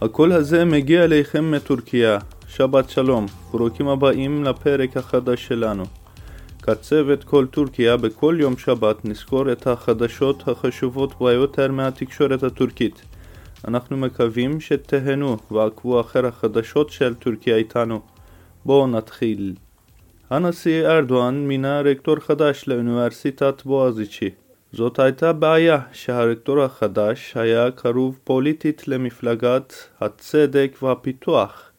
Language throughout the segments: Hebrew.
הקול הזה מגיע אליכם מטורקיה, שבת שלום, ברוכים הבאים לפרק החדש שלנו. כצוות כל טורקיה בכל יום שבת נזכור את החדשות החשובות ביותר מהתקשורת הטורקית. אנחנו מקווים שתהנו ועקבו אחר החדשות של טורקיה איתנו. בואו נתחיל. הנשיא ארדואן מינה רקטור חדש לאוניברסיטת בועזיצ'י. זאת הייתה בעיה שהרקטור החדש היה קרוב פוליטית למפלגת הצדק והפיתוח.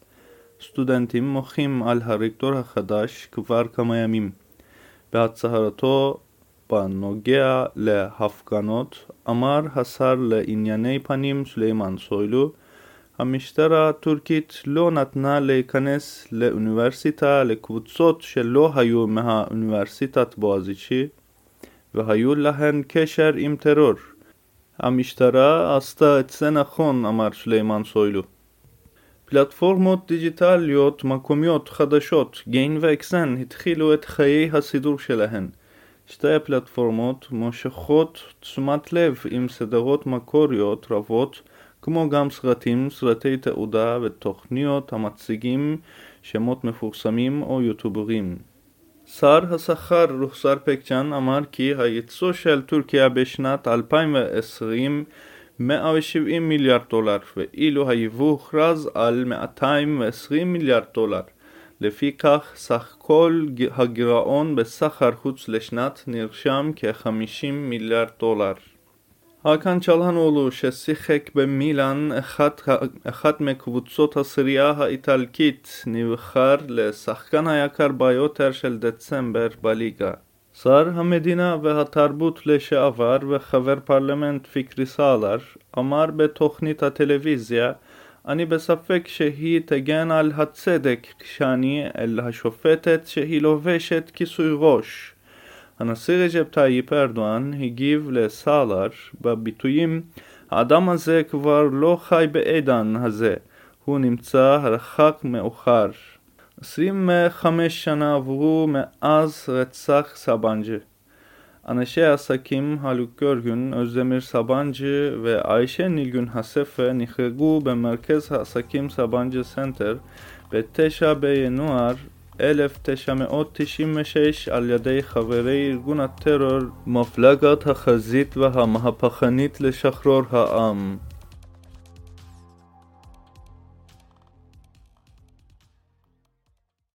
סטודנטים מוחים על הרקטור החדש כבר כמה ימים. בהצהרתו בנוגע להפגנות אמר השר לענייני פנים סלימאן סוילו המשטרה הטורקית לא נתנה להיכנס לאוניברסיטה לקבוצות שלא היו מהאוניברסיטת בועזיצ'י והיו להן קשר עם טרור. המשטרה עשתה את זה נכון, אמר שלימן סוילו. פלטפורמות דיגיטליות מקומיות חדשות, גיין ואקסן, התחילו את חיי הסידור שלהן. שתי הפלטפורמות מושכות תשומת לב עם סדרות מקוריות רבות, כמו גם סרטים, סרטי תעודה ותוכניות המציגים שמות מפורסמים או יוטוברים. שר השכר רוחסר פקצ'ן אמר כי הייצוא של טורקיה בשנת 2020 170 מיליארד דולר, ואילו היבוא הוכרז על 220 מיליארד דולר. לפיכך, סך כל הגירעון בסחר חוץ לשנת נרשם כ-50 מיליארד דולר. האקן צ'להנולו ששיחק במילאן, אחת, אחת מקבוצות הסירייה האיטלקית, נבחר לשחקן היקר ביותר של דצמבר בליגה. שר המדינה והתרבות לשעבר וחבר פרלמנט פיקרי סאלר אמר בתוכנית הטלוויזיה אני בספק שהיא תגן על הצדק כשאני אל השופטת שהיא לובשת כיסוי ראש. הנשיא רג'ב טאיפ ארדואן הגיב לסאלר בביטויים האדם הזה כבר לא חי בעידן הזה, הוא נמצא הרחק מאוחר. 25 שנה עברו מאז רצח סבנג'ה. אנשי העסקים הלוק גורגון, אוזדמיר סבנג'ה ועיישה נילגון הספר נחרגו במרכז העסקים סבנג'ה סנטר ב-9 בינואר 1996 על ידי חברי ארגון הטרור מפלגת החזית והמהפכנית לשחרור העם.